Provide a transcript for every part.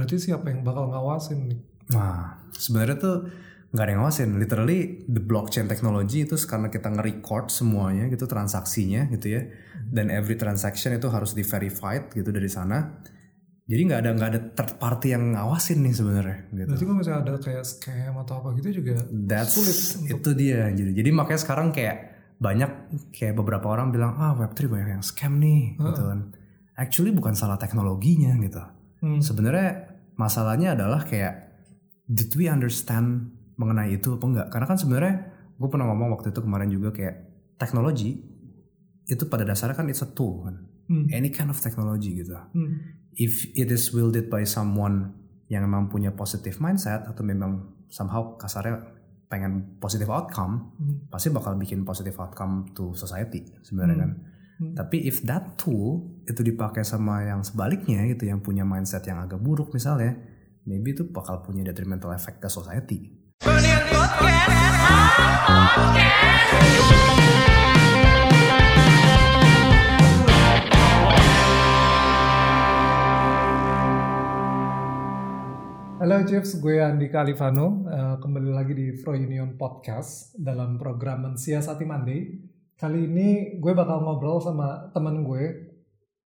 Berarti siapa yang bakal ngawasin nih? Nah, sebenarnya tuh nggak ada yang ngawasin. Literally the blockchain technology itu karena kita nge-record semuanya gitu transaksinya gitu ya. Dan every transaction itu harus di verified gitu dari sana. Jadi nggak ada nggak ada third party yang ngawasin nih sebenarnya gitu. Berarti kalau misalnya ada kayak scam atau apa gitu juga That's sulit itu dia. Jadi jadi makanya sekarang kayak banyak kayak beberapa orang bilang ah Web3 banyak yang scam nih gitu kan. Actually bukan salah teknologinya gitu. Hmm. Sebenarnya masalahnya adalah kayak did we understand mengenai itu apa enggak? Karena kan sebenarnya gue pernah ngomong waktu itu kemarin juga kayak teknologi itu pada dasarnya kan it's a tool kan. Hmm. Any kind of technology gitu. Hmm. If it is wielded by someone yang memang punya positive mindset atau memang somehow kasarnya pengen positive outcome, Hmm. pasti bakal bikin positive outcome to society sebenarnya kan. Hmm. Tapi if that tool itu dipakai sama yang sebaliknya gitu yang punya mindset yang agak buruk misalnya, maybe itu bakal punya detrimental effect ke society. Halo Chiefs, gue Andi Kalifano. Eh, kembali lagi di Pro Union Podcast dalam program Mensiasati Monday. Kali ini gue bakal ngobrol sama temen gue,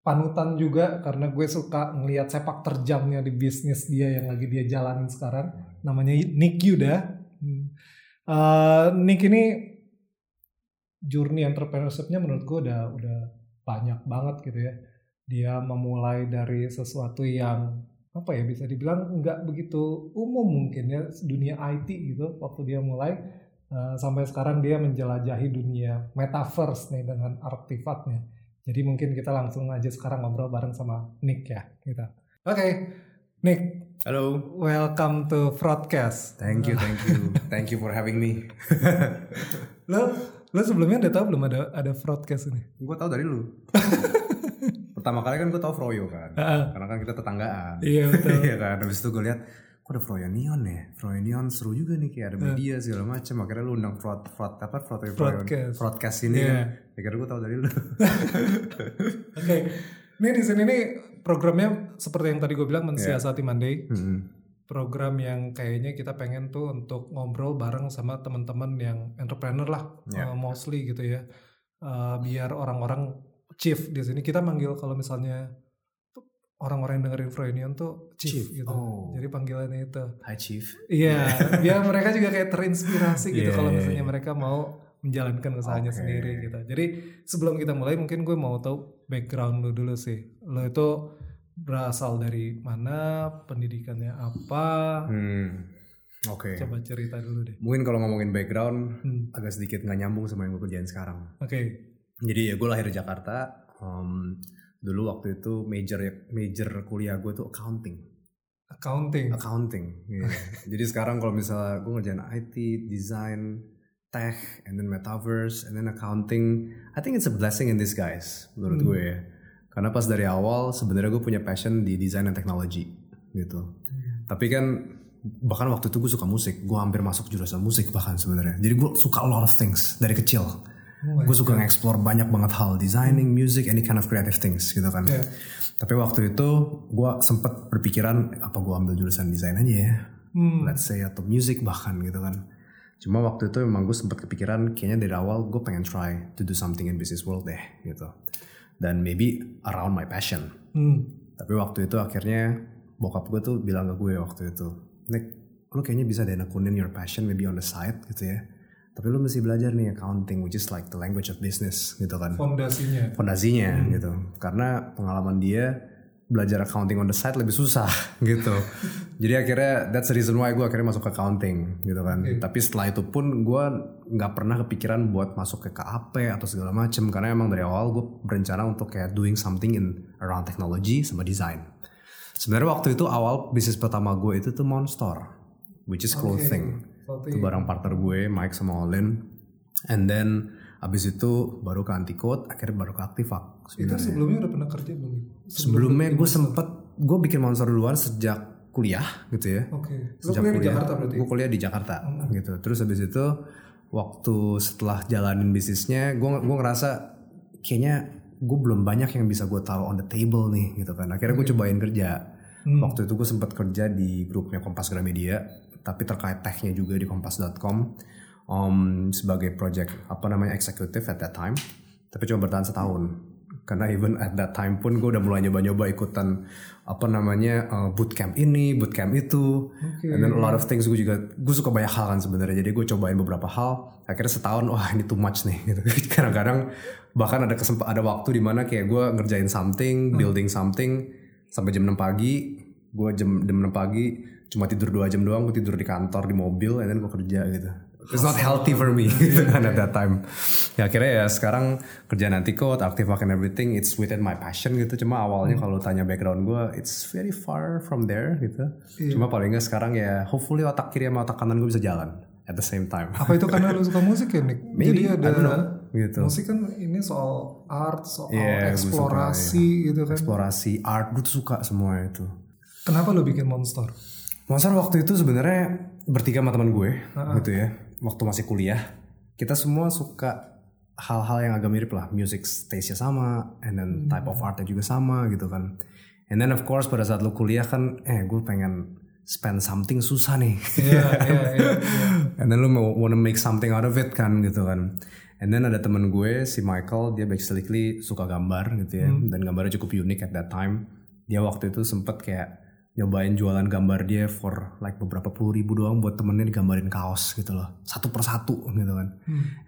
panutan juga karena gue suka ngelihat sepak terjangnya di bisnis dia yang lagi dia jalanin sekarang. Namanya Nick Yuda. Eh, Nick ini journey entrepreneurship-nya menurut gue udah udah banyak banget gitu ya. Dia memulai dari sesuatu yang apa ya bisa dibilang nggak begitu umum mungkin ya dunia IT gitu waktu dia mulai uh, sampai sekarang dia menjelajahi dunia metaverse nih dengan artefaknya. Jadi mungkin kita langsung aja sekarang ngobrol bareng sama Nick ya kita. Oke, Nick, Halo. welcome to Broadcast. Thank you, thank you, thank you for having me. Lo lo sebelumnya udah tahu belum ada ada Broadcast ini? gue tau dari lu. Pertama kali kan gue tau Froyo kan, Ah. karena kan kita tetanggaan. Iya betul. Iya kan, habis itu gue lihat kok ada Froyo Neon ya, Froyo Neon seru juga nih kayak ada media segala macam. Akhirnya lu undang fraud, fraud apa, fraud, Broadcast. broadcast ini Iya. kan. Akhirnya gue tau dari lu. Oke, ini di sini nih programnya seperti yang tadi gue bilang mensiasati Monday. Mm-mm. program yang kayaknya kita pengen tuh untuk ngobrol bareng sama teman-teman yang entrepreneur lah Ya. uh, mostly gitu ya Uh, biar orang-orang chief di sini kita manggil kalau misalnya orang-orang yang dengerin Froynion tuh chief, Chief, gitu oh. jadi panggilannya itu Hi Chief. iya biar mereka juga kayak terinspirasi gitu Iya, kalau iya, misalnya iya. mereka mau menjalankan usahanya Oke. sendiri gitu jadi sebelum kita mulai mungkin gue mau tahu background lu dulu sih lo itu berasal dari mana pendidikannya apa Hmm. Oke. Coba cerita dulu deh. Mungkin kalau ngomongin background Hmm. agak sedikit nggak nyambung sama yang gue kerjain sekarang. Oke. Jadi ya gue lahir di Jakarta. Um, dulu waktu itu major major kuliah gue tuh accounting. Accounting. Accounting. iya. Jadi sekarang kalau misalnya gue ngerjain IT, design, tech, and then metaverse, and then accounting, I think it's a blessing in disguise menurut Hmm. gue ya. Karena pas dari awal sebenarnya gue punya passion di design dan teknologi gitu. Hmm. Tapi kan bahkan waktu itu gue suka musik, gue hampir masuk jurusan musik bahkan sebenarnya. Jadi gue suka a lot of things dari kecil. Oh gue suka nge-explore banyak banget hal, designing, music, any kind of creative things gitu kan. Yeah. Tapi waktu itu gue sempet berpikiran apa gue ambil jurusan desain aja ya, Hmm. let's say atau music bahkan gitu kan. Cuma waktu itu memang gue sempet kepikiran kayaknya dari awal gue pengen try to do something in business world deh gitu. Dan maybe around my passion. Hmm. Tapi waktu itu akhirnya bokap gue tuh bilang ke gue waktu itu, Nick, lu kayaknya bisa deh nekunin your passion maybe on the side gitu ya. Tapi lu mesti belajar nih accounting, which is like the language of business gitu kan. Fondasinya. Fondasinya gitu. Karena pengalaman dia belajar accounting on the side lebih susah gitu. Jadi akhirnya that's the reason why gue akhirnya masuk ke accounting gitu kan. Tapi setelah itu pun gue nggak pernah kepikiran buat masuk ke KAP atau segala macem karena emang dari awal gue berencana untuk kayak doing something in around technology sama design. Sebenarnya waktu itu awal bisnis pertama gue itu tuh Monster, which is clothing. Clothing. Itu barang partner gue, Mike sama Olin. And then abis itu baru ke Anticode, akhirnya baru ke Activac. Itu sebelumnya udah pernah kerja belum? Sebelumnya gue sempet, gue bikin Monster duluan sejak kuliah gitu ya. Oke. Lu Sejak kuliah di Jakarta berarti? Gue kuliah di Jakarta gitu. Terus habis itu waktu setelah jalanin bisnisnya, gue gue ngerasa kayaknya gue belum banyak yang bisa gue taruh on the table nih gitu kan. Akhirnya gue cobain kerja. Hmm. Waktu itu gue sempat kerja di grupnya Kompas Gramedia, tapi terkait technya juga di kompas.com um, sebagai project apa namanya executive at that time. Tapi cuma bertahan setahun. Karena even at that time pun gue udah mulai nyoba-nyoba ikutan apa namanya uh, bootcamp ini, bootcamp itu, Oke. and then a lot of things gue juga gue suka banyak hal kan sebenarnya. Jadi gue cobain beberapa hal. Akhirnya setahun, wah ini too much nih. Gitu. Kadang-kadang bahkan ada kesempat ada waktu di mana kayak gue ngerjain something, building something sampai jam 6 pagi. Gue jam jam 6 pagi cuma tidur dua jam doang. Gue tidur di kantor di mobil, and then gue kerja gitu. It's not healthy for me gitu kan at that time. Ya akhirnya ya sekarang kerja nanti code, active and everything, it's within my passion gitu. Cuma awalnya kalau tanya background gue, it's very far from there gitu. Cuma paling nggak sekarang ya, hopefully otak kiri sama otak kanan gue bisa jalan at the same time. Apa itu karena lu suka musik ya Nick? Maybe, Jadi ada gitu. musik kan ini soal art, soal Iya, gue suka, eksplorasi gitu kan. Eksplorasi art, gue tuh suka semua itu. Kenapa lu bikin monster? Monster waktu itu sebenarnya bertiga sama teman gue gitu ya. Waktu masih kuliah, kita semua suka hal-hal yang agak mirip lah. Music taste-nya sama, and then type of artnya juga sama gitu kan. And then of course pada saat lu kuliah kan, eh gue pengen spend something susah nih. Iya, iya, iya. And then lu mau wanna make something out of it kan gitu kan. And then ada temen gue si Michael dia basically suka gambar gitu ya dan gambarnya cukup unik at that time. Dia waktu itu sempet kayak nyobain jualan gambar dia for like beberapa puluh ribu doang buat temennya digambarin kaos gitu loh. Satu persatu gitu kan.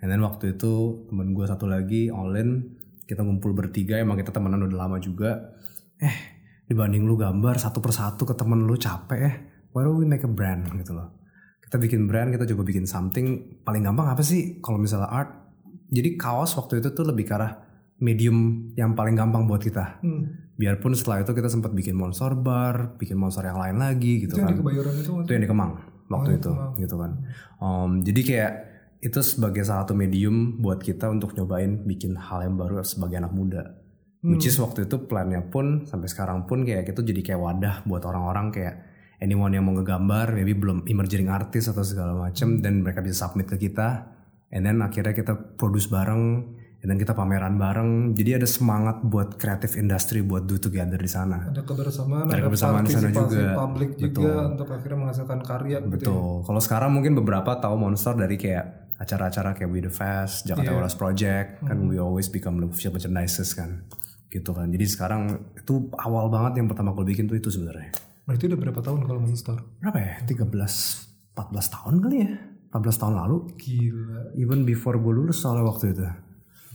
And then waktu itu temen gue satu lagi all in kita ngumpul bertiga emang kita temenan udah lama juga. Eh dibanding lu gambar satu persatu ke temen lu capek eh. Why don't we make a brand gitu loh. Kita bikin brand kita coba bikin something. Paling gampang apa sih kalau misalnya art? Jadi kaos waktu itu tuh lebih ke arah medium yang paling gampang buat kita. Hmm. Biarpun setelah itu kita sempat bikin monster bar bikin monster yang lain lagi gitu Itu yang kan. Di kebayoran itu kan? itu yang di Kemang waktu Oh, itu Kemang. gitu kan. Um, jadi kayak itu sebagai salah satu medium buat kita untuk nyobain bikin hal yang baru sebagai anak muda. Which is waktu itu plannya pun sampai sekarang pun kayak itu jadi kayak wadah buat orang-orang kayak anyone yang mau ngegambar maybe belum emerging artist atau segala macam dan mereka bisa submit ke kita. And then akhirnya kita produce bareng then kita pameran bareng jadi ada semangat buat creative industry buat do together di sana Ada kebersamaan, Ada ada, kebersamaan di sana juga. publik juga untuk akhirnya menghasilkan karya gitu ya. Betul. Kalau sekarang mungkin beberapa tahu Monster dari kayak acara-acara kayak We The Fest, Jakarta Iya. Warehouse Project, kan we always become the official merchandises kan. Gitu kan. Jadi sekarang itu awal banget yang pertama gue bikin tuh itu sebenarnya. Berarti udah berapa tahun kalau monster? Berapa ya? 13 14 tahun kali ya? 14 tahun lalu. Gila. Even before gue lulus soalnya waktu itu.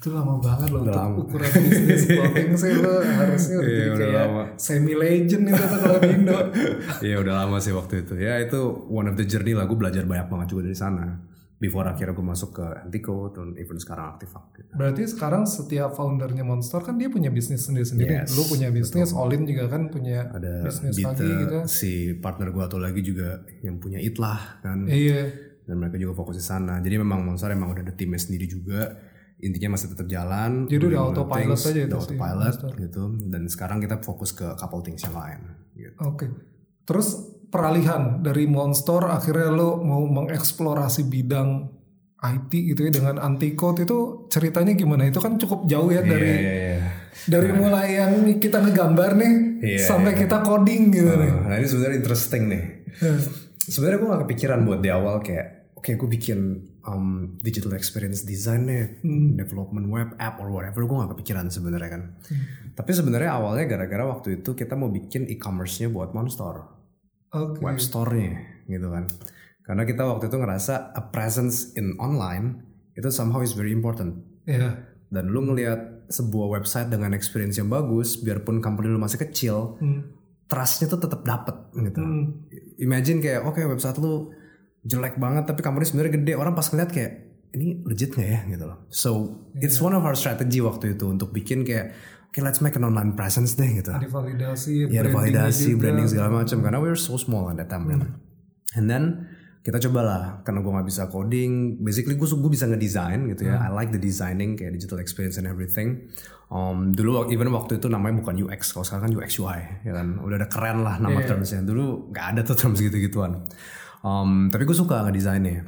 Itu lama banget loh untuk lama. ukuran bisnis clothing sih lo harusnya udah Iya, jadi kayak lama. semi legend itu tuh kalau di Indo. Iya udah lama sih waktu itu. Ya itu one of the journey lah. Gue belajar banyak banget juga dari sana. Before akhirnya gue masuk ke Antico dan even sekarang aktif gitu. Berarti sekarang setiap foundernya Monster kan dia punya bisnis sendiri-sendiri. Yes, Lu punya bisnis, Olin juga kan punya ada bisnis Bita, lagi gitu. si partner gue atau lagi juga yang punya Itlah kan Iya. dan mereka juga fokus di sana jadi memang Monster emang udah ada timnya sendiri juga intinya masih tetap jalan Jadi udah autopilot things, aja itu udah autopilot gitu dan sekarang kita fokus ke couple things yang lain gitu. Oke. Terus peralihan dari Monster akhirnya lo mau mengeksplorasi bidang IT gitu ya dengan anti code itu ceritanya gimana? Itu kan cukup jauh ya dari Iya, iya, iya. dari mulai yang kita ngegambar nih Iya, sampai kita coding gitu nih. Nah ini sebenarnya interesting nih. Sebenarnya gue gak kepikiran buat di awal kayak, oke gue bikin um, digital experience design nih, development web app or whatever, gue gak kepikiran sebenarnya kan. Tapi sebenarnya awalnya gara-gara waktu itu kita mau bikin e-commerce-nya buat Monster, Oke. web store-nya gitu kan. Karena kita waktu itu ngerasa a presence in online itu somehow is very important. Iya. Dan lu ngelihat sebuah website dengan experience yang bagus, biarpun company lu masih kecil, Hmm. trustnya tuh tetap dapet gitu. Hmm. Imagine kayak oke website lu jelek banget tapi company sebenarnya gede orang pas ngeliat kayak ini legit nggak ya gitu loh. So it's one of our strategy waktu itu untuk bikin kayak oke let's make an online presence deh gitu. Ada validasi, Ya ada brandingnya validasi, juga. branding segala macam karena we're so small at that time kan. And then kita cobalah karena gue nggak bisa coding, basically gue gue bisa ngedesain gitu ya. I like the designing kayak digital experience and everything. Um, dulu even waktu itu namanya bukan UX, kalau sekarang kan UX UI ya kan. Udah ada keren lah nama termsnya. Dulu nggak ada tuh terms gitu-gituan. Um, tapi gue suka ngedesainnya.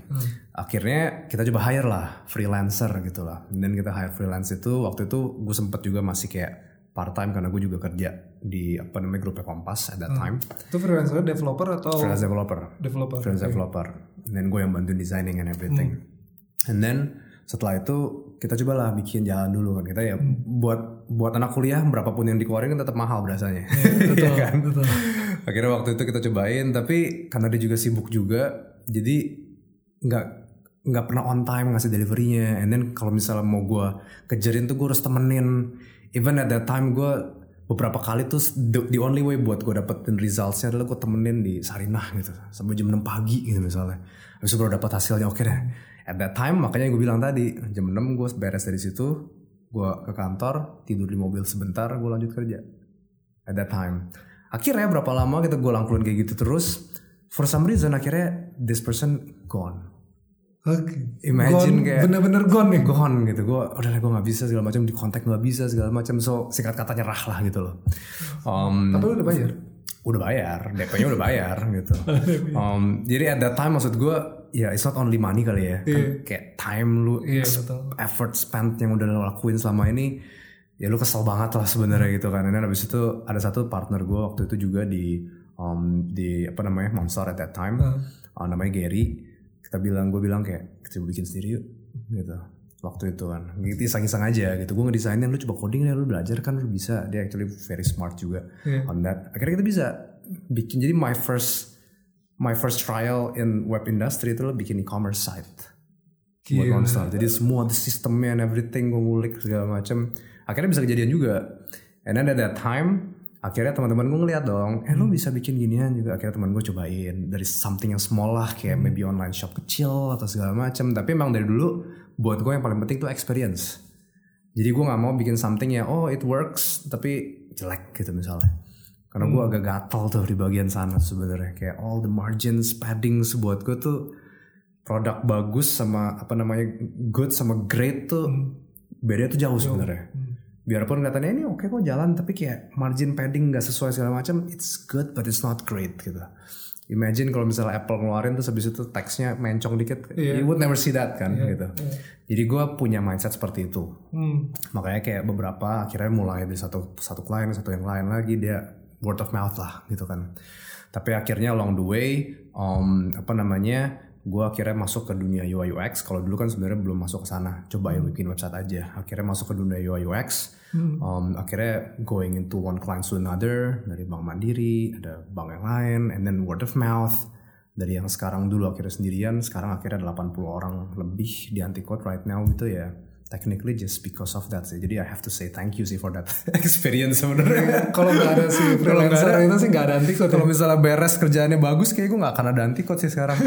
Akhirnya kita coba hire lah freelancer gitu lah. Dan kita hire freelance itu waktu itu gue sempet juga masih kayak part time karena gue juga kerja di apa namanya grupnya Kompas at that time. Itu freelancer developer atau Freelance developer. developer? Freelance developer. Dan gue yang bantu designing and everything. And then setelah itu kita cobalah bikin jalan dulu kan kita ya buat buat anak kuliah berapapun yang dikeluarin kan tetap mahal berasanya. betul, Iya kan? betul. Akhirnya waktu itu kita cobain tapi karena dia juga sibuk juga jadi nggak nggak pernah on time ngasih deliverynya. And then kalau misalnya mau gue kejarin tuh gue harus temenin. Even at that time gue beberapa kali tuh the, the only way buat gue dapetin resultsnya adalah gue temenin di Sarinah gitu sampai jam 6 pagi gitu misalnya. Habis baru dapat hasilnya oke deh. At that time makanya gue bilang tadi jam 6 gue beres dari situ gue ke kantor tidur di mobil sebentar gue lanjut kerja at that time. Akhirnya berapa lama kita gue lakuin kayak gitu terus. For some reason akhirnya this person gone. Oke. Imagine Gone, kayak bener-bener gone nih. gone gitu. Gue udah gue nggak bisa segala macam di kontak nggak bisa segala macam. So singkat kata nyerah lah gitu loh. Um, Tapi lu udah bayar? Udah bayar, DP-nya udah bayar gitu. Um, jadi at that time maksud gue ya it's not only money kali ya. Kan kayak time lu, Iya betul. effort spent yang udah lo lakuin selama ini ya lu kesel banget lah sebenarnya gitu kan. Dan habis itu ada satu partner gue waktu itu juga di um, di apa namanya Monster at that time, uh, namanya Gary. Kita bilang gue bilang kayak kita bikin sendiri yuk gitu. Waktu itu kan, gitu iseng-iseng aja gitu. Gue ngedesainin lu coba coding ya lu belajar kan lu bisa. Dia actually very smart juga Iya. on that. Akhirnya kita bisa bikin jadi my first my first trial in web industry itu lo bikin e-commerce site buat Gila. Monster. Jadi semua the sistemnya and everything gue ngulik segala macem. Akhirnya bisa kejadian juga. And then at that time, akhirnya teman-teman gue ngeliat dong, eh lo bisa bikin ginian juga. Akhirnya teman gue cobain dari something yang small lah, kayak maybe online shop kecil atau segala macem. Tapi emang dari dulu buat gue yang paling penting tuh experience. Jadi gue nggak mau bikin something ya, oh it works, tapi jelek gitu misalnya. Karena gue agak gatel tuh di bagian sana sebenarnya, kayak all the margins, paddings buat gue tuh produk bagus sama apa namanya good sama great tuh beda tuh jauh sebenarnya. Biarpun katanya ini oke kok jalan tapi kayak margin padding nggak sesuai segala macam, it's good but it's not great gitu. Imagine kalau misalnya Apple ngeluarin terus habis itu teksnya mencong dikit, you would never see that kan gitu. Jadi gue punya mindset seperti itu. Hmm. Makanya kayak beberapa akhirnya mulai dari satu satu klien satu yang lain lagi dia word of mouth lah gitu kan. Tapi akhirnya along the way um, apa namanya gue akhirnya masuk ke dunia UI UX. Kalau dulu kan sebenarnya belum masuk ke sana. Cobain bikin website aja. Akhirnya masuk ke dunia UI UX. Um, akhirnya going into one client to another dari bank mandiri, ada bank yang lain, and then word of mouth dari yang sekarang dulu akhirnya sendirian, sekarang akhirnya ada 80 orang lebih di Anticode right now gitu ya. Technically just because of that sih. Jadi I have to say thank you sih for that experience sebenarnya. Kalau nggak ada si Kalau nggak freelancer ada- itu sih nggak ada anti Kalau misalnya beres kerjaannya bagus, kayak gue nggak akan ada Anticode sih sekarang.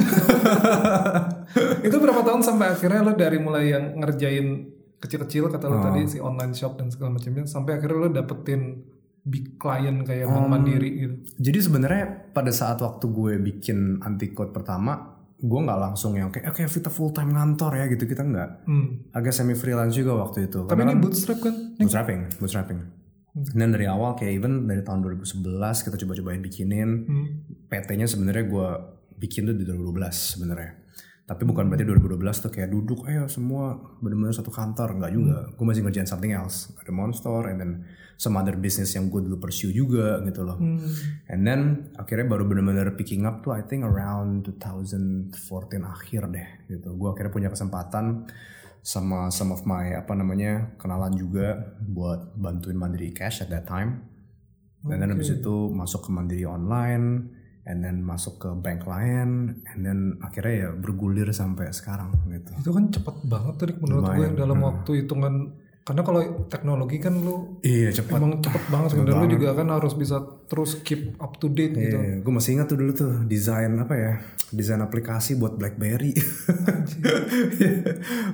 itu berapa tahun sampai akhirnya lo dari mulai yang ngerjain kecil-kecil kata lo tadi si online shop dan segala macamnya sampai akhirnya lo dapetin big client kayak Bank Mandiri gitu. Jadi sebenarnya pada saat waktu gue bikin Anticode pertama, gue nggak langsung yang kayak oke kita full time ngantor ya gitu kita nggak. Hmm. Agak semi freelance juga waktu itu. Tapi Karena ini bootstrap kan? bootstrapping, bootstrapping. Dan dari awal kayak even dari tahun 2011 kita coba-cobain bikinin. Hmm. PT-nya sebenarnya gue bikin tuh di 2012 sebenarnya. Tapi bukan berarti 2012 tuh kayak duduk ayo semua benar-benar satu kantor nggak juga. Gue masih ngerjain something else. Ada Monster and then some other business yang gue dulu pursue juga gitu loh. And then akhirnya baru benar-benar picking up tuh I think around 2014 akhir deh gitu. Gue akhirnya punya kesempatan sama some of my apa namanya kenalan juga buat bantuin Mandiri Cash at that time. Dan then habis itu masuk ke Mandiri Online, and then masuk ke bank lain, and then akhirnya ya bergulir sampai sekarang gitu. Itu kan cepet banget tuh Dik, menurut gue dalam waktu hitungan karena kalau teknologi kan lu Iya cepat. emang cepet banget sebenarnya lu juga kan harus bisa terus keep up to date gitu. Iya, gue masih ingat tuh dulu tuh desain apa ya, desain aplikasi buat BlackBerry.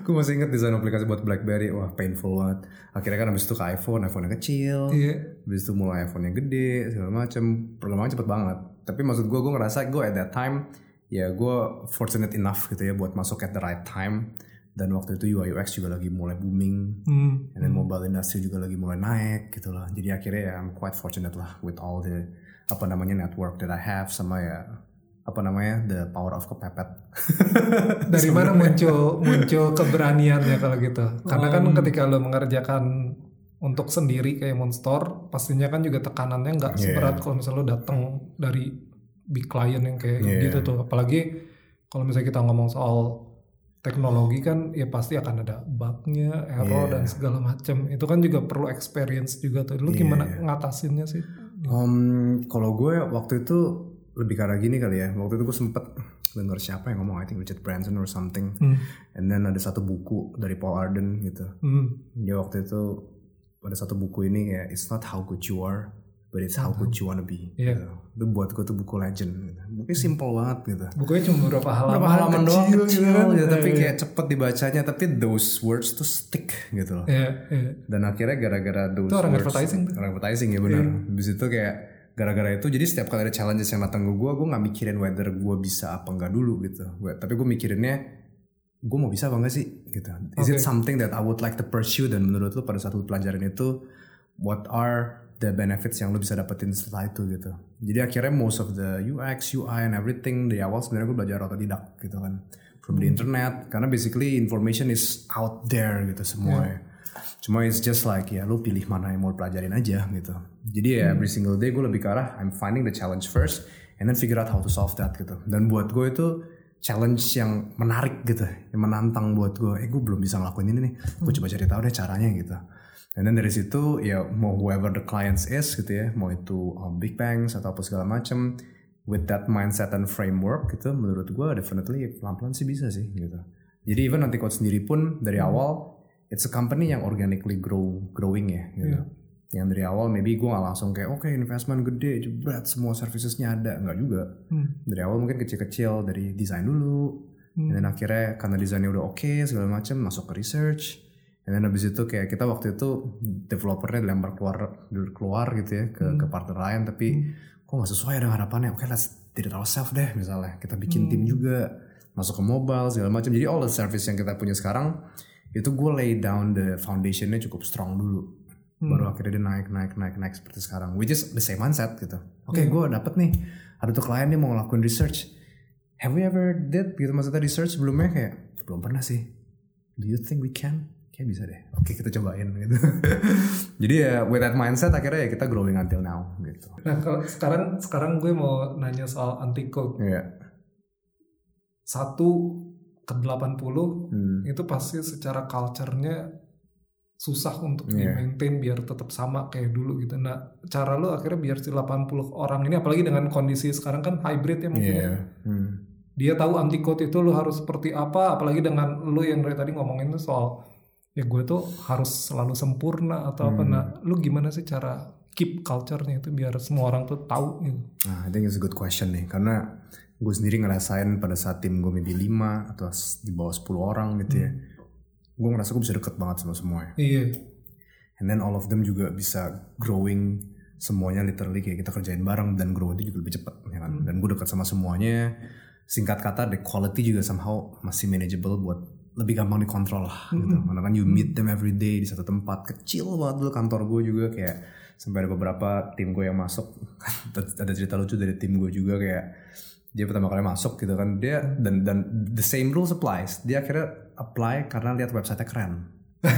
gue masih ingat desain aplikasi buat BlackBerry, wah painful banget. Akhirnya kan habis itu ke iPhone, iPhone yang kecil, Iya. habis itu mulai iPhone yang gede, segala macem. Perkembangan cepet banget. Tapi maksud gue, gue ngerasa gue at that time, ya gue fortunate enough gitu ya buat masuk at the right time. Dan waktu itu UI UX juga lagi mulai booming. Hmm. And then mobile industry juga lagi mulai naik gitu lah. Jadi akhirnya ya I'm quite fortunate lah with all the apa namanya network that I have sama ya apa namanya the power of kepepet. Dari mana muncul muncul keberaniannya kalau gitu? Karena kan Um, ketika lo mengerjakan untuk sendiri kayak Monster pastinya kan juga tekanannya nggak Yeah. seberat kalau misalnya lo datang dari big client yang kayak Yeah. gitu tuh apalagi kalau misalnya kita ngomong soal teknologi kan ya pasti akan ada bugnya error Yeah. dan segala macam itu kan juga perlu experience juga tuh lu Yeah. gimana ngatasinnya sih Um, kalau gue waktu itu lebih karena gini kali ya. Waktu itu gue sempet denger siapa yang ngomong, I think Richard Branson or something. Hmm. And then ada satu buku dari Paul Arden gitu. Hmm. Dia waktu itu ada satu buku ini kayak It's not how good you are, but it's how good you wanna be. Iya. Gitu. Itu buat gue tuh buku legend. Gitu. Bukunya simple banget gitu. bukunya cuma beberapa halaman, Berapa halaman doang kecil, kecil, gitu kan. gitu, tapi Iya, kayak cepet dibacanya. Tapi those words tuh stick gitu loh. iya, iya. Dan akhirnya gara-gara those Itu orang words- advertising tuh. Iya. Orang advertising ya benar. Habis itu kayak gara-gara itu jadi setiap kali ada challenges yang datang ke gue, gue nggak mikirin whether gue bisa apa enggak dulu gitu. Gua- tapi gue mikirinnya gue mau bisa apa enggak sih gitu. Is it Oke. something that I would like to pursue dan menurut lu pada saat lu pelajaran itu what are the benefits yang lu bisa dapetin setelah itu gitu. Jadi akhirnya most of the UX, UI and everything dari awal sebenarnya gue belajar otodidak gitu kan. From the internet karena basically information is out there gitu semua ya. Cuma it's just like ya lu pilih mana yang mau pelajarin aja gitu. Jadi ya every single day gue lebih ke arah I'm finding the challenge first and then figure out how to solve that gitu. Dan buat gue itu challenge yang menarik gitu, yang menantang buat gue. Eh gue belum bisa ngelakuin ini nih, gue coba cari tahu deh caranya gitu. Then dari situ ya mau whoever the clients is gitu ya, mau itu um, big banks atau apa segala macam, with that mindset and framework gitu, menurut gue definitely pelan-pelan sih bisa sih gitu. Jadi even nanti coach sendiri pun dari awal it's a company yang organically grow growing ya gitu. Iya. Yang dari awal maybe gue gak langsung kayak oke investment gede jebret semua servicesnya ada nggak juga. Hmm. Dari awal mungkin kecil-kecil dari desain dulu, Hmm. dan akhirnya karena desainnya udah oke segala macam masuk ke research. Dan then habis itu kayak kita waktu itu developernya dilempar keluar keluar gitu ya ke, ke partner lain tapi kok nggak sesuai dengan harapannya. Oke let's did it ourselves deh misalnya. Kita bikin tim juga masuk ke mobile segala macam. Jadi all the service yang kita punya sekarang itu gue lay down the foundationnya cukup strong dulu. Baru akhirnya dia naik naik naik naik seperti sekarang. Which is the same mindset gitu. Oke gue dapet nih ada tuh klien dia mau ngelakuin research. Have we ever did gitu maksudnya research sebelumnya kayak belum pernah sih. Do you think we can? Kayak bisa deh. Oke kita cobain gitu. Jadi ya with that mindset akhirnya ya kita growing until now gitu. Nah kalau sekarang sekarang gue mau nanya soal anti code Iya. satu ke 80 Hmm. itu pasti secara culture-nya susah untuk Iya. di-maintain biar tetap sama kayak dulu gitu. Nah, cara lu akhirnya biar si 80 orang ini apalagi dengan kondisi sekarang kan hybrid ya mungkin. Iya. ya. Hmm. Dia tahu anti code itu lu harus seperti apa apalagi dengan lu yang dari tadi ngomongin tuh soal ya gue tuh harus selalu sempurna atau apa. Hmm. Nah, lu gimana sih cara keep culture-nya itu biar semua orang tuh tahu gitu. Nah, I think it's a good question nih karena gue sendiri ngerasain pada saat tim gue maybe 5 atau di bawah 10 orang gitu ya. Gue ngerasa gue bisa deket banget sama semuanya. Iya. And then all of them juga bisa growing semuanya literally kayak kita kerjain bareng dan grow itu juga lebih cepat ya kan. Dan gue dekat sama semuanya. Singkat kata the quality juga somehow masih manageable buat lebih gampang dikontrol lah gitu. Karena kan you meet them every day di satu tempat kecil banget dulu kantor gue juga kayak sampai ada beberapa tim gue yang masuk ada cerita lucu dari tim gue juga kayak dia pertama kali masuk gitu kan dia dan dan the same rules applies dia akhirnya apply karena lihat website keren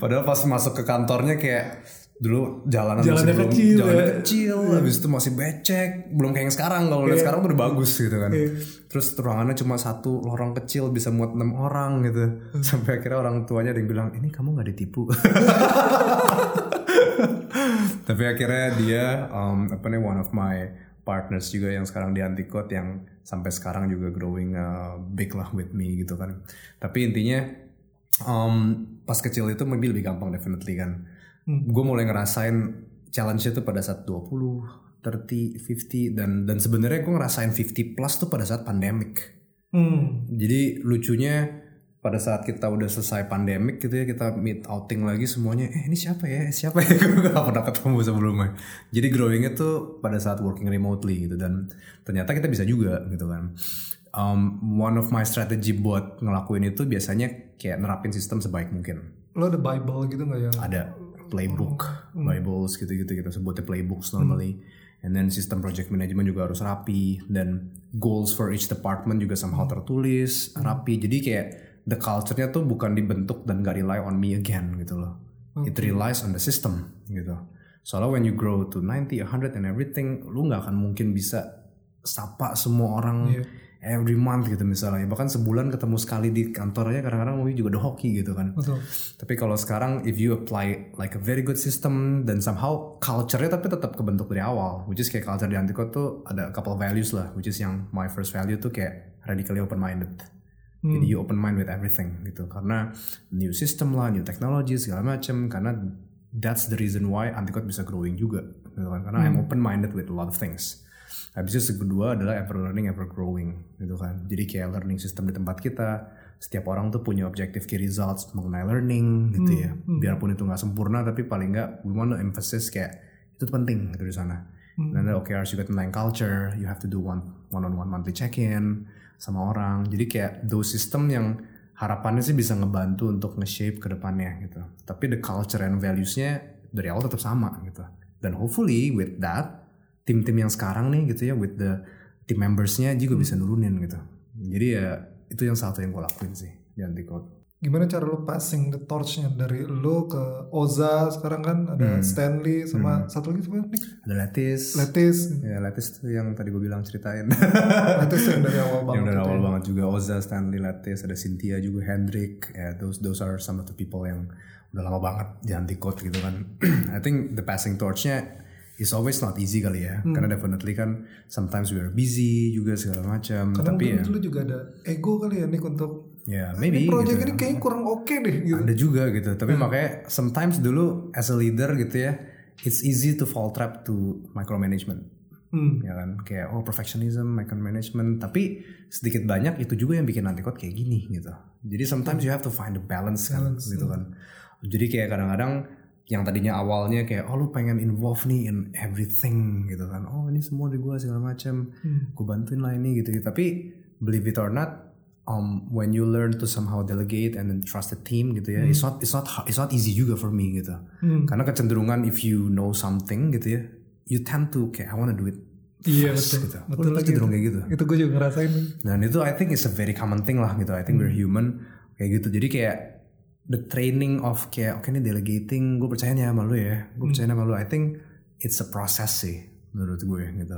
Padahal pas masuk ke kantornya kayak dulu jalanan Jalannya masih belum kecil, jalannya ya. kecil, habis itu masih becek, belum kayak yang sekarang. Kalau lihat sekarang tuh udah bagus gitu kan. Iya. Terus ruangannya cuma satu lorong kecil bisa muat enam orang gitu. Sampai akhirnya orang tuanya ada yang bilang ini kamu nggak ditipu. Tapi akhirnya dia um, apa nih one of my partners juga yang sekarang di Antikot yang sampai sekarang juga growing uh, big lah with me gitu kan. Tapi intinya um, pas kecil itu maybe lebih gampang definitely kan. Gue mulai ngerasain challenge itu pada saat 20, 30, 50 dan dan sebenarnya gue ngerasain 50 plus tuh pada saat pandemic. Hmm. Jadi lucunya pada saat kita udah selesai pandemik gitu ya kita meet outing lagi semuanya eh ini siapa ya? Siapa ya? Gue gak pernah ketemu sebelumnya. Jadi growingnya tuh pada saat working remotely gitu dan ternyata kita bisa juga gitu kan. Um, one of my strategy buat ngelakuin itu biasanya kayak nerapin sistem sebaik mungkin. Lo ada Bible gitu nggak yang ada. Playbook, Bibles gitu-gitu kita sebutnya playbooks normally. And then sistem project management juga harus rapi dan goals for each department juga somehow tertulis rapi. Jadi kayak the culture-nya tuh bukan dibentuk dan gak rely on me again gitu loh. It relies on the system gitu. Soalnya when you grow to 90, 100 and everything, lu nggak akan mungkin bisa sapa semua orang Iya. every month gitu misalnya. Bahkan sebulan ketemu sekali di kantor aja kadang-kadang mungkin juga udah hoki gitu kan. Betul. Tapi kalau sekarang if you apply like a very good system dan somehow culture-nya tapi tetap kebentuk dari awal. Which is kayak culture di Antikot tuh ada couple values lah. Which is yang my first value tuh kayak radically open-minded. Jadi you open mind with everything gitu. Karena new system lah, new technology segala macam. Karena that's the reason why Antikot bisa growing juga. Gitu kan. Karena I'm open-minded with a lot of things. Habis itu kedua adalah ever learning, ever growing gitu kan. Jadi kayak learning system di tempat kita, setiap orang tuh punya objective key results mengenai learning gitu ya. Biarpun itu nggak sempurna, tapi paling nggak we want to emphasis kayak itu penting gitu di sana. Dan ada OKRs juga tentang culture, you have to do one one on one monthly check-in sama orang. Jadi kayak those system yang harapannya sih bisa ngebantu untuk nge-shape ke depannya gitu. Tapi the culture and values-nya dari awal tetap sama gitu. Dan hopefully with that tim-tim yang sekarang nih gitu ya with the team members-nya juga bisa nurunin gitu. Jadi ya itu yang satu yang gue lakuin sih di Antikot. Gimana cara lu passing the torch-nya dari lu ke Oza sekarang kan ada Stanley sama satu lagi siapa nih? Ada Letis. Letis. ya Letis tuh yang tadi gue bilang ceritain. Letis yang dari awal banget. yang dari itu awal ya. banget juga Oza, Stanley, Letis, ada Cynthia juga, Hendrik. Ya those those are some of the people yang udah lama banget di Antikot gitu kan. I think the passing torch-nya is always not easy kali ya. Karena definitely kan sometimes we are busy juga segala macam. Tapi ya, lu juga ada ego kali ya nih untuk ya ini maybe project gitu. ini kayaknya kurang oke deh gitu. ada juga gitu tapi makanya sometimes dulu as a leader gitu ya it's easy to fall trap to micromanagement. Hmm. ya kan? Kayak oh perfectionism micromanagement. Tapi sedikit banyak itu juga yang bikin antikot kayak gini gitu. Jadi sometimes you have to find a balance kan gitu kan. Jadi kayak kadang-kadang yang tadinya awalnya kayak oh lu pengen involve nih in everything gitu kan. Oh ini semua di gua segala macam gue bantuin lah ini gitu, gitu. Tapi believe it or not um, when you learn to somehow delegate and then trust the team gitu ya, it's not it's not it's not easy juga for me gitu. Karena kecenderungan if you know something gitu ya, you tend to kayak I wanna do it Iya betul. gitu. Betul Lu lagi. cenderung kayak gitu. Itu gue juga ngerasain. Dan itu I think is a very common thing lah gitu. I think we're human kayak gitu. Jadi kayak the training of kayak oke ini delegating, gue percaya nih sama lu ya, gue percaya sama lu. I think it's a process sih menurut gue gitu.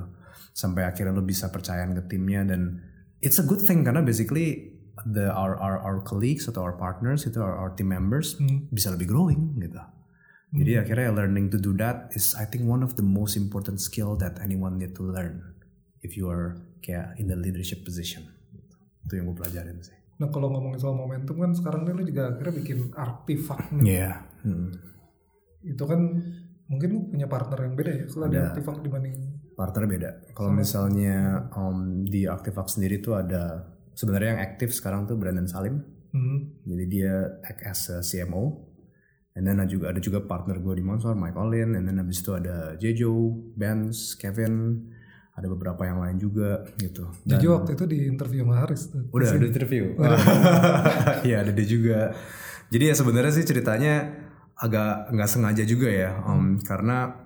Sampai akhirnya lu bisa percayaan ke timnya dan it's a good thing karena basically the our our our colleagues atau our partners itu our, our team members bisa lebih growing gitu. Jadi akhirnya learning to do that is I think one of the most important skill that anyone need to learn if you are kayak in the leadership position. Itu yang gue pelajarin sih. Nah kalau ngomongin soal momentum kan sekarang nih lu juga akhirnya bikin artifak nih. Iya. Hmm. Itu kan mungkin lu punya partner yang beda ya kalau ada Ada. artifak dibanding Partner beda. Kalau misalnya um, di Activax sendiri tuh ada sebenarnya yang aktif sekarang tuh Brandon Salim. hmm, Jadi dia act as a CMO. And then ada juga ada juga partner gue di Monster, Mike Olin. And then habis itu ada Jejo, Benz, Kevin. Ada beberapa yang lain juga gitu. Dan- Jojo waktu itu di interview sama Haris tuh. Udah ada interview. Iya ada dia juga. Jadi ya sebenarnya sih ceritanya agak nggak sengaja juga ya, um, karena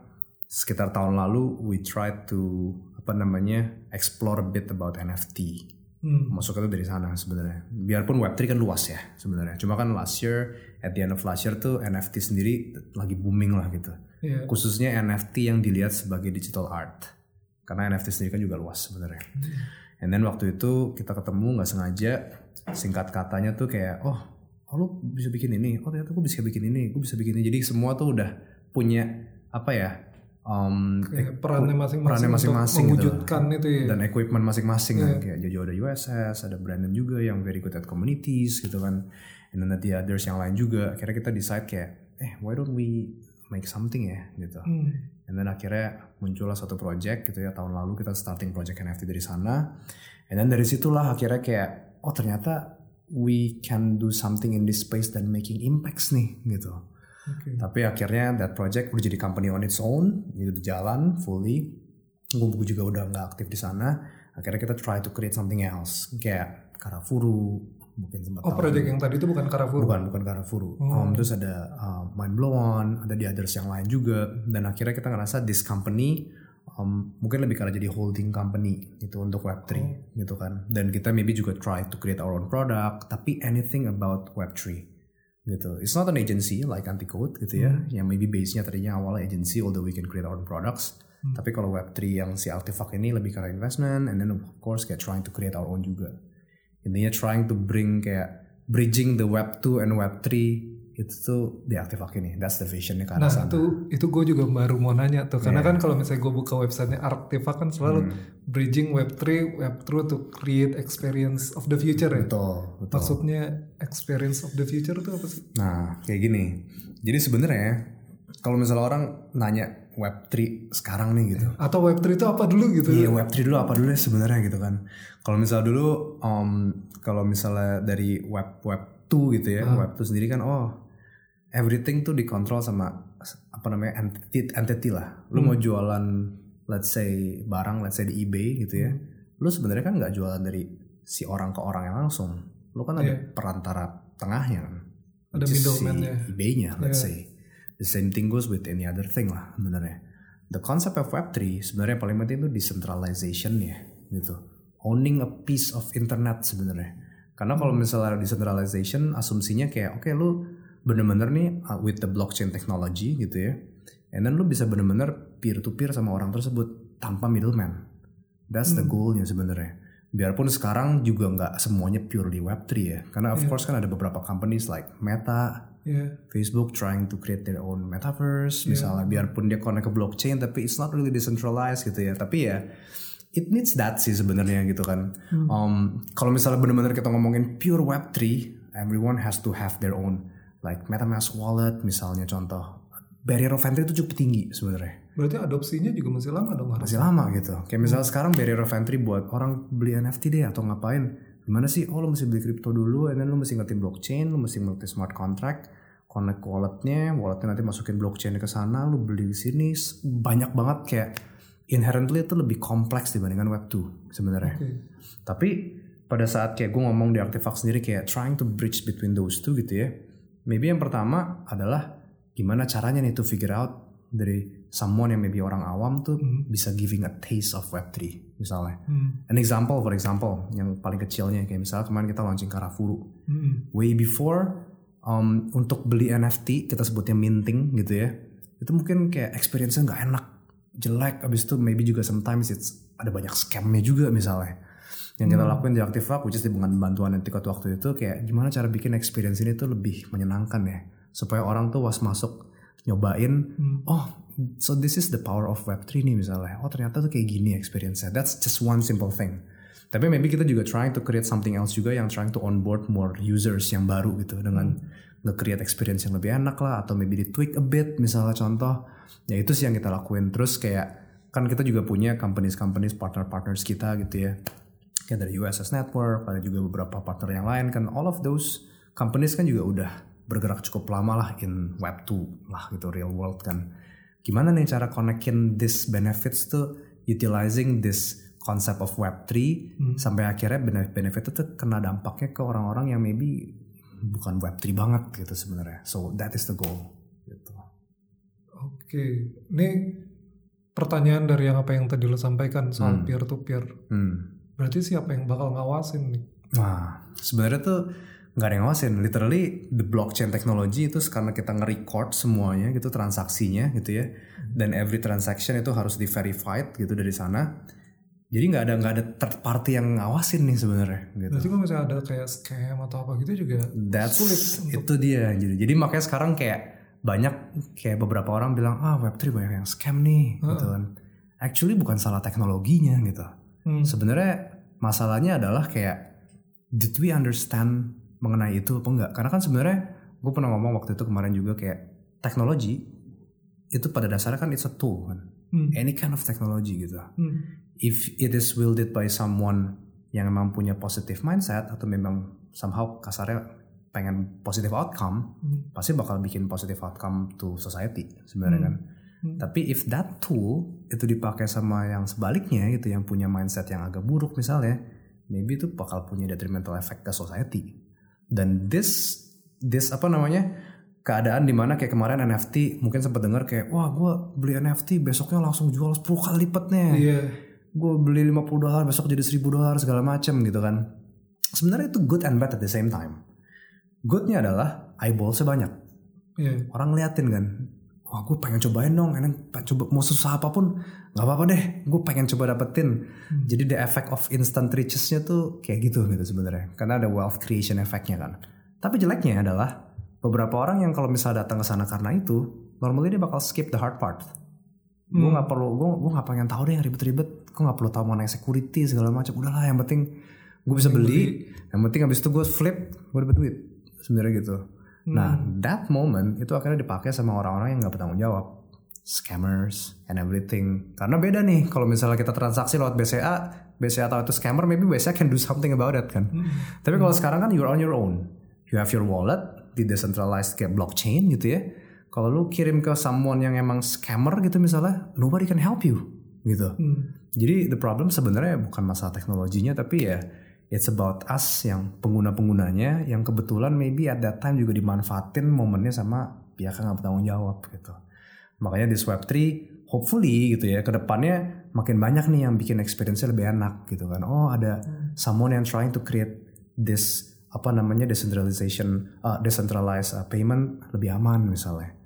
sekitar tahun lalu we tried to apa namanya explore a bit about NFT. Hmm. Masuknya tuh dari sana sebenarnya. Biarpun Web3 kan luas ya sebenarnya. Cuma kan last year at the end of last year tuh NFT sendiri lagi booming lah gitu. Iya. Khususnya NFT yang dilihat sebagai digital art. Karena NFT sendiri kan juga luas sebenarnya. And then waktu itu kita ketemu nggak sengaja, singkat katanya tuh kayak, oh, oh lu bisa bikin ini, oh ternyata gue bisa bikin ini, gue bisa bikin ini. Jadi semua tuh udah punya apa ya, um, Kayak perannya masing-masing perannya masing-masing gitu. mewujudkan itu ya. dan equipment masing-masing kan kayak Jojo ada USS, ada Brandon juga yang very good at communities gitu kan. And then the others yang lain juga. Akhirnya kita decide kayak, eh why don't we make something ya gitu. Hmm. And then akhirnya muncullah satu project gitu ya tahun lalu kita starting project NFT dari sana. And then dari situlah akhirnya kayak oh ternyata we can do something in this space dan making impacts nih gitu. Oke. Tapi akhirnya that project udah jadi company on its own, itu jalan fully. Gue juga udah nggak aktif di sana. Akhirnya kita try to create something else kayak Karafuru mungkin sempat Oh project yang tadi itu bukan Carrefour. Bukan, bukan Karafuru. Um, terus ada uh, Mind Blow On, ada di others yang lain juga. Dan akhirnya kita ngerasa this company um, mungkin lebih karena jadi holding company gitu untuk Web3 gitu kan. Dan kita maybe juga try to create our own product, tapi anything about Web3 gitu. It's not an agency like Anticode gitu ya, yang maybe base-nya tadinya awalnya agency, although we can create our own products. Tapi kalau Web3 yang si Artifact ini lebih karena investment, and then of course kayak trying to create our own juga. Intinya trying to bring kayak bridging the Web 2 and Web 3 itu tuh di Artifact ini. That's the visionnya ke arah Nah sana. itu itu gue juga baru mau nanya tuh karena kan kalau misalnya gue buka websitenya Artifact kan selalu Hmm. bridging Web 3, Web 2 to create experience of the future ya. Betul, betul. Maksudnya experience of the future itu apa sih? Nah, kayak gini. Jadi sebenarnya kalau misalnya orang nanya Web 3 sekarang nih gitu. Atau Web 3 itu apa dulu gitu? Iya Web 3 dulu apa dulu ya sebenarnya gitu kan. Kalau misalnya dulu um, kalau misalnya dari web web 2 gitu ya, web 2 sendiri kan oh everything tuh dikontrol sama apa namanya entity entity lah. Lu mau jualan let's say barang let's say di eBay gitu ya. Lu sebenarnya kan nggak jualan dari si orang ke orang yang langsung. Lu kan ada perantara tengahnya kan. Ada middleman-nya. si eBay-nya let's say. The same thing goes with any other thing lah sebenarnya. The concept of Web3 sebenarnya paling penting itu decentralization ya gitu. Owning a piece of internet sebenarnya. Karena kalau misalnya decentralization asumsinya kayak oke lu bener-bener nih uh, with the blockchain technology gitu ya. And then lu bisa bener-bener peer to peer sama orang tersebut tanpa middleman. That's the goalnya sebenarnya. Biarpun sekarang juga nggak semuanya pure di Web3 ya. Karena of course kan ada beberapa companies like Meta, Iya. Facebook trying to create their own metaverse misalnya biarpun dia connect ke blockchain tapi it's not really decentralized gitu ya tapi ya it needs that sih sebenarnya gitu kan um, kalau misalnya benar-benar kita ngomongin pure web 3 everyone has to have their own like MetaMask wallet misalnya contoh barrier of entry itu cukup tinggi sebenarnya Berarti adopsinya juga masih lama dong harus. masih lama gitu kayak misalnya sekarang barrier of entry buat orang beli NFT deh atau ngapain gimana sih oh lo mesti beli kripto dulu and then lo mesti ngerti blockchain lo mesti ngerti smart contract connect walletnya walletnya nanti masukin blockchain ke sana lo beli di sini banyak banget kayak inherently itu lebih kompleks dibandingkan web 2 sebenarnya Oke. tapi pada saat kayak gue ngomong di Artifact sendiri kayak trying to bridge between those two gitu ya. Maybe yang pertama adalah gimana caranya nih to figure out dari someone yang maybe orang awam tuh bisa giving a taste of Web3 misalnya. Hmm. An example for example yang paling kecilnya kayak misalnya kemarin kita launching Karafuru. Hmm. Way before um, untuk beli NFT kita sebutnya minting gitu ya. Itu mungkin kayak experience-nya nggak enak, jelek. Abis itu maybe juga sometimes it's ada banyak scamnya juga misalnya yang kita lakuin di Activac, which is dengan bantuan Etiquette waktu itu kayak gimana cara bikin experience ini tuh lebih menyenangkan ya? Supaya orang tuh was masuk nyobain oh so this is the power of Web3 nih misalnya. Oh ternyata tuh kayak gini experience-nya. That's just one simple thing. Tapi maybe kita juga trying to create something else juga yang trying to onboard more users yang baru gitu dengan nge-create experience yang lebih enak lah atau maybe di tweak a bit misalnya contoh. Ya itu sih yang kita lakuin. Terus kayak kan kita juga punya companies-companies partner-partners kita gitu ya kayak dari USS Network, ada juga beberapa partner yang lain kan all of those companies kan juga udah bergerak cukup lama lah in web 2 lah gitu real world kan. Gimana nih cara connectin this benefits tuh utilizing this concept of web 3 sampai akhirnya benefit benefit itu tuh kena dampaknya ke orang-orang yang maybe bukan web 3 banget gitu sebenarnya. So that is the goal gitu. Oke. Ini pertanyaan dari yang apa yang tadi lo sampaikan soal peer to peer. Hmm. Berarti siapa yang bakal ngawasin nih? Nah, sebenarnya tuh nggak ada yang ngawasin. Literally the blockchain technology itu karena kita nge-record semuanya gitu transaksinya gitu ya. Dan every transaction itu harus di verified gitu dari sana. Jadi nggak ada nggak ada third party yang ngawasin nih sebenarnya gitu. Berarti kalau misalnya ada kayak scam atau apa gitu juga That's sulit itu dia. Jadi, jadi makanya sekarang kayak banyak kayak beberapa orang bilang ah Web3 banyak yang scam nih gitu kan. Actually bukan salah teknologinya gitu. Hmm. Sebenarnya masalahnya adalah kayak did we understand mengenai itu apa enggak? Karena kan sebenarnya gue pernah ngomong waktu itu kemarin juga kayak teknologi itu pada dasarnya kan it's a tool kan. Hmm. Any kind of technology gitu. Hmm. If it is wielded by someone yang memang punya positive mindset atau memang somehow kasarnya pengen positive outcome, Hmm. pasti bakal bikin positive outcome to society sebenarnya kan. Hmm. Tapi if that tool itu dipakai sama yang sebaliknya gitu yang punya mindset yang agak buruk misalnya, maybe itu bakal punya detrimental effect ke society. Dan this this apa namanya? keadaan di mana kayak kemarin NFT mungkin sempat dengar kayak wah gue beli NFT besoknya langsung jual 10 kali lipatnya Iya. gue beli 50 dolar besok jadi 1000 dolar segala macem gitu kan sebenarnya itu good and bad at the same time goodnya adalah eyeballsnya banyak Iya. orang liatin kan wah gue pengen cobain dong. Enak coba mau susah apa pun nggak apa-apa deh. Gue pengen coba dapetin. Jadi the effect of instant riches-nya tuh kayak gitu gitu sebenarnya. Karena ada wealth creation effect-nya kan. Tapi jeleknya adalah beberapa orang yang kalau misalnya datang ke sana karena itu normally dia bakal skip the hard part. Gue nggak perlu gue gue nggak pengen tahu deh yang ribet-ribet. Gue nggak perlu tahu mana security segala macam. Udahlah yang penting gue bisa beli. yang penting habis itu gue flip gue dapet duit. Sebenarnya gitu nah that moment itu akhirnya dipakai sama orang-orang yang nggak bertanggung jawab. Scammers and everything. Karena beda nih kalau misalnya kita transaksi lewat BCA BCA atau itu scammer maybe BCA can do something about it kan? Tapi kalau sekarang kan you're on your own. You have your wallet di decentralized kayak blockchain gitu ya. Kalau lu kirim ke someone yang emang scammer gitu misalnya nobody can help you gitu. Jadi the problem sebenarnya bukan masalah teknologinya tapi ya it's about us yang pengguna-penggunanya yang kebetulan maybe at that time juga dimanfaatin momennya sama pihak yang nggak bertanggung jawab gitu. Makanya di Web3 hopefully gitu ya ke depannya makin banyak nih yang bikin experience-nya lebih enak gitu kan. Oh ada someone yang trying to create this apa namanya decentralization uh, decentralized uh, payment lebih aman misalnya.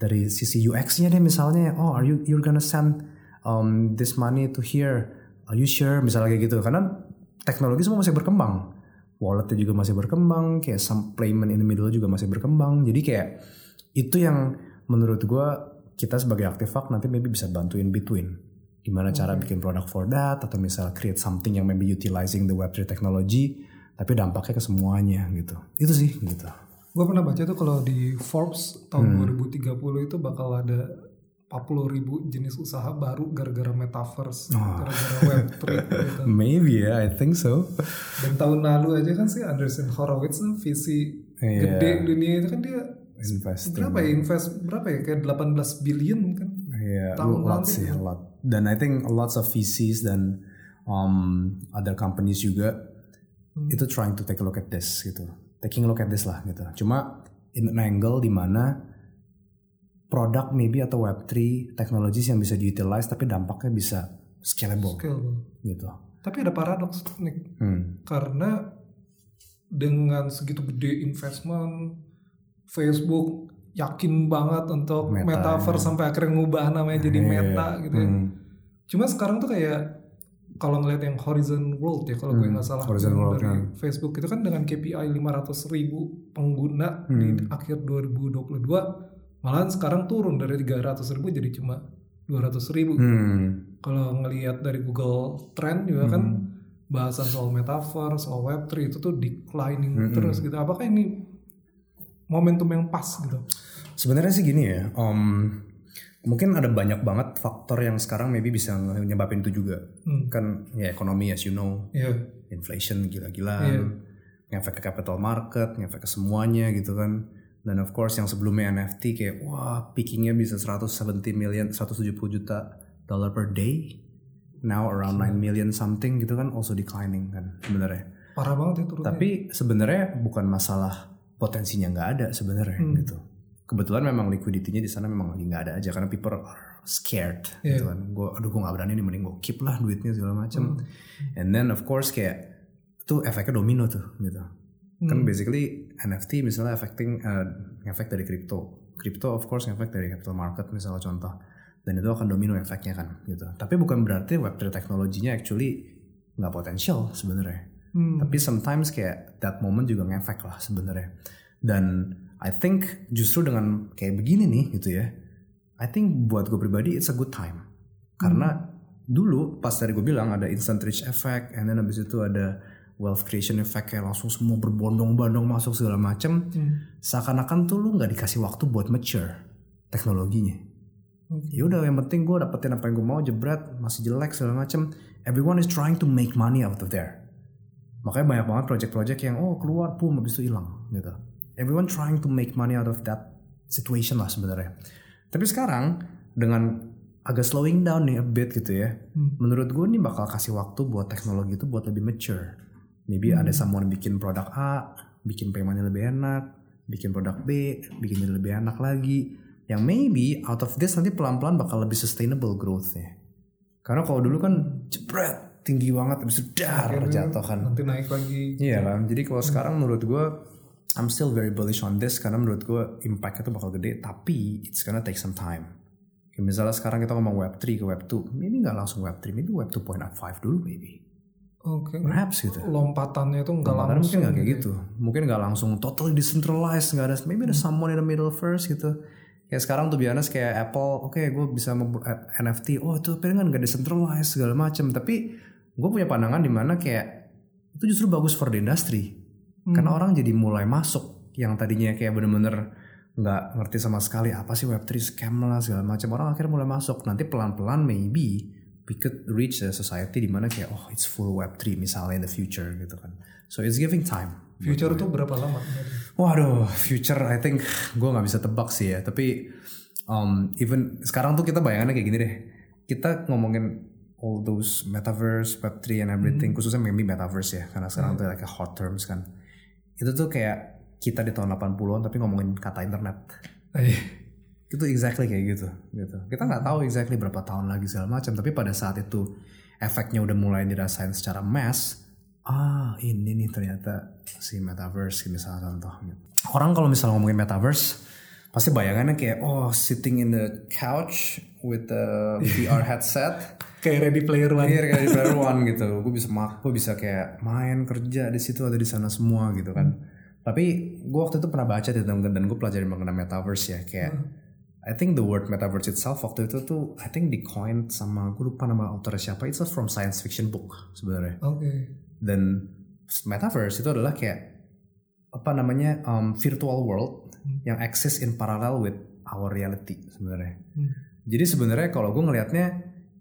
Dari sisi UX-nya deh misalnya oh are you you're gonna send um, this money to here are you sure? Misalnya kayak gitu. Karena teknologi semua masih berkembang. Walletnya juga masih berkembang kayak some payment in the middle juga masih berkembang. Jadi kayak itu yang menurut gue kita sebagai Activac nanti maybe bisa bantuin between gimana cara bikin produk for that atau misal create something yang maybe utilizing the Web3 technology tapi dampaknya ke semuanya gitu. Itu sih gitu. Gue pernah baca tuh kalau di Forbes tahun Hmm. 2030 itu bakal ada 40 ribu jenis usaha baru gara-gara metaverse, Oh. gara-gara Web3 gitu. maybe ya I think so Dan tahun lalu aja kan sih Andreessen Horowitz tuh visi Iya. gede dunia itu kan dia investing berapa ya invest berapa ya kayak 18 billion kan Iya, Tahun lalu sih, a lot. Dan I think lots of VCs dan um, other companies juga Hmm. itu trying to take a look at this gitu, taking a look at this lah gitu. Cuma in an angle di mana produk maybe atau Web3 technologies yang bisa diutilize tapi dampaknya bisa scalable scale. gitu. Tapi ada paradoks nih Hmm. karena dengan segitu gede investment Facebook yakin banget untuk Meta, metaverse sampai akhirnya ngubah namanya jadi Iya. meta gitu ya. Hmm. Cuma sekarang tuh kayak kalau ngeliat yang Horizon World ya kalau gue nggak salah Hmm. Horizon World, dari ya. Facebook itu kan dengan KPI 500 ribu pengguna di Hmm. akhir 2022 malahan sekarang turun dari 300 ribu jadi cuma 200 ribu. Hmm. Kalau ngelihat dari Google Trend juga kan bahasan soal metaverse, soal Web3 itu tuh declining Hmm. terus gitu. Apakah ini momentum yang pas gitu? Sebenarnya sih gini ya, um, mungkin ada banyak banget faktor yang sekarang maybe bisa nyebabin itu juga. Hmm. Kan ya ekonomi as you know, Iya. inflation gila-gilaan, ngefek ke capital market, ngefek ke semuanya gitu kan. Dan of course yang sebelumnya NFT kayak wah peakingnya bisa 170 million, 170 juta dollar per day. Now around 9 million something gitu kan also declining kan sebenarnya. Parah banget ya turunnya. Tapi sebenarnya bukan masalah potensinya nggak ada sebenarnya Hmm. gitu. Kebetulan memang liquidity-nya di sana memang lagi nggak ada aja karena people are scared Iya. gitu kan. Gue aduh gue nggak berani nih mending gue keep lah duitnya segala macam. Hmm. And then of course kayak itu efeknya domino tuh gitu. Kan Hmm. basically NFT misalnya affecting uh, efek dari crypto. Crypto of course efek dari capital market misalnya contoh. Dan itu akan domino efeknya kan gitu. Tapi bukan berarti Web3 teknologinya actually nggak potensial sebenarnya. Hmm. Tapi sometimes kayak that moment juga ngefek lah sebenarnya. Dan I think justru dengan kayak begini nih gitu ya. I think buat gue pribadi it's a good time. Karena dulu pas tadi gue bilang ada instant reach effect and then habis itu ada wealth creation effect kayak langsung semua berbondong-bondong masuk segala macem. Hmm. Seakan-akan tuh lu nggak dikasih waktu buat mature teknologinya. Oke. Ya udah yang penting gue dapetin apa yang gue mau jebret masih jelek segala macem. Everyone is trying to make money out of there. Makanya banyak banget project-project yang oh keluar pum habis itu hilang gitu. Everyone trying to make money out of that situation lah sebenarnya. Tapi sekarang dengan agak slowing down nih a bit gitu ya. Hmm. Menurut gue nih bakal kasih waktu buat teknologi itu buat lebih mature. Maybe ada someone bikin produk A, bikin paymentnya lebih enak, bikin produk B, bikin jadi lebih enak lagi. Yang maybe out of this nanti pelan-pelan bakal lebih sustainable growth-nya. Karena kalau dulu kan jebret tinggi banget habis itu dar Akhirnya jatuh kan. Nanti naik lagi. Iya kan. Jadi kalau sekarang menurut gue I'm still very bullish on this karena menurut gue impactnya tuh bakal gede tapi it's gonna take some time. Kayak misalnya sekarang kita ngomong web 3 ke web 2, maybe nggak langsung web 3, maybe web 2.5 dulu maybe. Oke. Perhaps gitu. Lompatannya itu nggak langsung. mungkin nggak kayak gitu. Mungkin nggak langsung totally decentralized, nggak ada maybe ada someone in the middle first gitu. Kayak sekarang tuh biasanya kayak Apple, oke gue bisa membuat NFT, oh itu tapi kan nggak decentralized segala macam. Tapi gue punya pandangan di mana kayak itu justru bagus for the industry. Karena orang jadi mulai masuk yang tadinya kayak bener-bener nggak ngerti sama sekali apa sih Web3 scam lah segala macam. Orang akhirnya mulai masuk. Nanti pelan-pelan maybe we could reach a society di mana kayak oh it's full Web3 misalnya in the future gitu kan. So it's giving time. Future itu berapa lama? Waduh, future I think gue nggak bisa tebak sih ya. Tapi um, even sekarang tuh kita bayangannya kayak gini deh. Kita ngomongin all those metaverse, web3 and everything, khususnya maybe metaverse ya, karena sekarang tuh like a hot terms kan. Itu tuh kayak kita di tahun 80-an tapi ngomongin kata internet. Itu exactly kayak gitu, gitu. Kita nggak tahu exactly berapa tahun lagi segala macam, tapi pada saat itu efeknya udah mulai dirasain secara mass. Ah, ini nih ternyata si metaverse misalnya contoh. Orang kalau misalnya ngomongin metaverse, pasti bayangannya kayak oh sitting in the couch with the VR headset, kayak Ready Player One. Iya kayak di Player One gitu. Gue bisa mak, gue bisa kayak main kerja di situ atau di sana semua gitu kan. Tapi gue waktu itu pernah baca dan gue pelajari mengenai metaverse ya kayak. I think the word metaverse itself waktu itu tuh I think di coin sama gue lupa nama authornya siapa itu from science fiction book sebenarnya Oke. dan metaverse itu adalah kayak apa namanya um, virtual world yang exist in parallel with our reality sebenarnya. Hmm. Jadi sebenarnya kalau gue ngelihatnya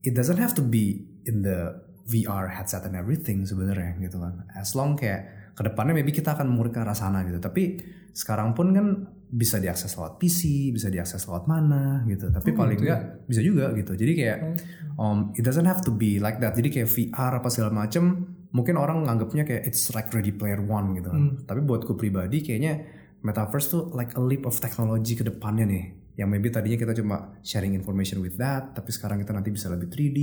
it doesn't have to be in the VR headset and everything sebenarnya gitu kan. As long kayak ke depannya maybe kita akan memuruk ke arah sana gitu. Tapi sekarang pun kan bisa diakses lewat PC, bisa diakses lewat mana gitu. Tapi Oh, paling gitu enggak bisa juga gitu. Jadi kayak um, it doesn't have to be like that. Jadi kayak VR apa segala macem mungkin orang nganggapnya kayak it's like Ready Player One gitu kan. Hmm. Tapi buatku pribadi kayaknya metaverse tuh like a leap of technology ke depannya nih. Yang maybe tadinya kita cuma sharing information with that, tapi sekarang kita nanti bisa lebih 3D,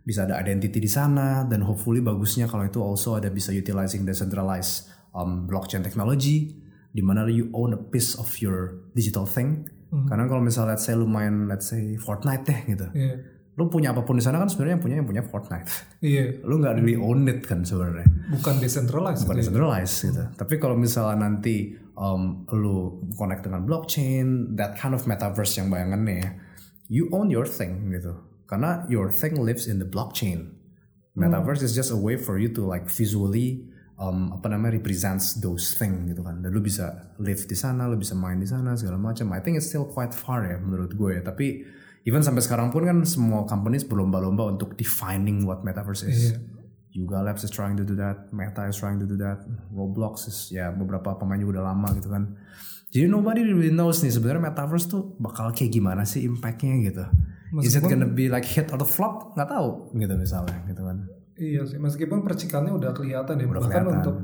bisa ada identity di sana, dan hopefully bagusnya kalau itu also ada bisa utilizing decentralized um, blockchain technology, di mana you own a piece of your digital thing. Karena kalau misalnya let's say lu main let's say Fortnite deh gitu, Iya. lu punya apa pun di sana kan sebenarnya yang punya yang punya Fortnite. Iya. lu nggak really own it kan sebenarnya Bukan decentralized. bukan gitu ya. decentralized gitu. Tapi kalau misalnya nanti um, lu connect dengan blockchain, that kind of metaverse yang bayangannya ya, you own your thing gitu. Karena your thing lives in the blockchain. Metaverse is just a way for you to like visually um, apa namanya represents those thing gitu kan. Dan lu bisa live di sana, lu bisa main di sana segala macam. I think it's still quite far ya menurut gue ya. Tapi even sampai sekarang pun kan semua companies berlomba-lomba untuk defining what metaverse is. Iya. Yuga Labs is trying to do that, Meta is trying to do that, Roblox is ya beberapa pemain juga udah lama gitu kan. Jadi nobody really knows nih sebenarnya metaverse tuh bakal kayak gimana sih impactnya gitu. Is it gonna be like hit or flop? Nggak tahu gitu misalnya gitu kan. Iya sih, meskipun percikannya udah kelihatan ya. Bahkan kelihatan. untuk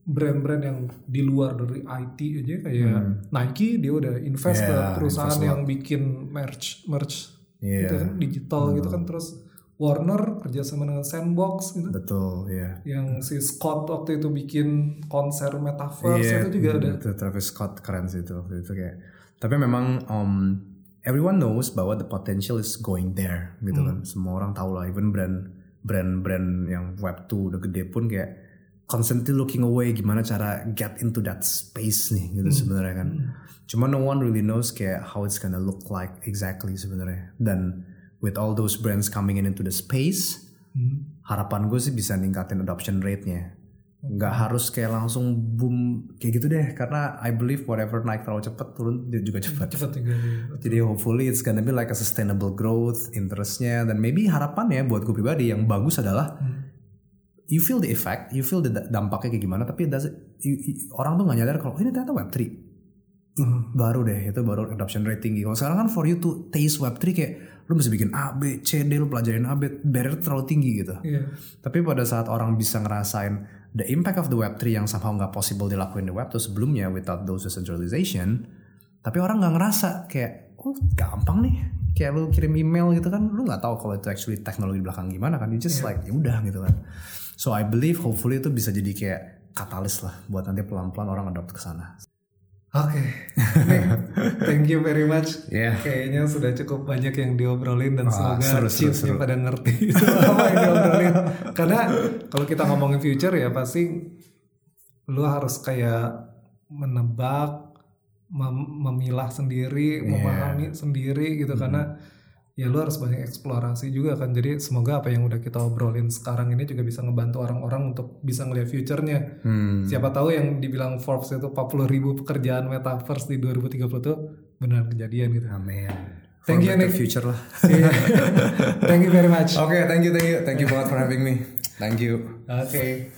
brand-brand yang di luar dari IT aja kayak Nike dia udah invest ke Hmm. Yeah, perusahaan invest yang bikin merch merch Iya. gitu kan, digital gitu kan terus Warner kerjasama dengan Sandbox gitu Betul, ya. yang si Scott waktu itu bikin konser metaverse itu juga ada Itu Travis Scott keren sih itu waktu itu kayak. Tapi memang um, everyone knows bahwa the potential is going there gitu kan. Semua orang tahu lah. Even brand brand-brand yang web 2 udah gede pun kayak constantly looking away gimana cara get into that space nih gitu sebenarnya kan. Cuma no one really knows kayak how it's gonna look like exactly sebenarnya. Dan with all those brands coming in into the space, harapan gue sih bisa ningkatin adoption rate-nya nggak harus kayak langsung boom kayak gitu deh. Karena I believe whatever naik terlalu cepat turun dia juga cepat. Cepat juga iya. jadi hopefully it's gonna be like a sustainable growth interestnya. Dan maybe harapannya buat gue pribadi yang bagus adalah you feel the effect you feel the da- dampaknya kayak gimana tapi does it- you- you- orang tuh nggak nyadar kalau "Oh, ini ternyata web 3 baru deh itu baru adoption rate tinggi kalau sekarang kan for you to taste web 3 kayak lu mesti bikin A, B, C, D, lu pelajarin A, B, barrier terlalu tinggi gitu. Iya. Tapi pada saat orang bisa ngerasain the impact of the Web3 yang somehow nggak possible dilakuin di Web tuh sebelumnya without those decentralization, tapi orang nggak ngerasa kayak, oh gampang nih, kayak lu kirim email gitu kan, lu nggak tahu kalau itu actually teknologi di belakang gimana kan, you just like ya udah gitu kan. So I believe hopefully itu bisa jadi kayak katalis lah buat nanti pelan-pelan orang adopt ke sana. Oke, Nih, thank you very much. Yeah. Kayaknya sudah cukup banyak yang diobrolin dan Wah, semoga seru. pada ngerti apa yang diobrolin. Karena kalau kita ngomongin future ya pasti lu harus kayak menebak, mem- memilah sendiri, Iya. memahami sendiri gitu karena ya lu harus banyak eksplorasi juga kan. Jadi semoga apa yang udah kita obrolin sekarang ini juga bisa ngebantu orang-orang untuk bisa ngeliat future-nya. Hmm. Siapa tahu yang dibilang Forbes itu 40 ribu pekerjaan metaverse di 2030 tuh benar kejadian gitu. Amin. Thank you, Nick. future lah. Iya. Thank you very much. Oke, thank you, thank you, thank you banget for having me. Thank you. Oke.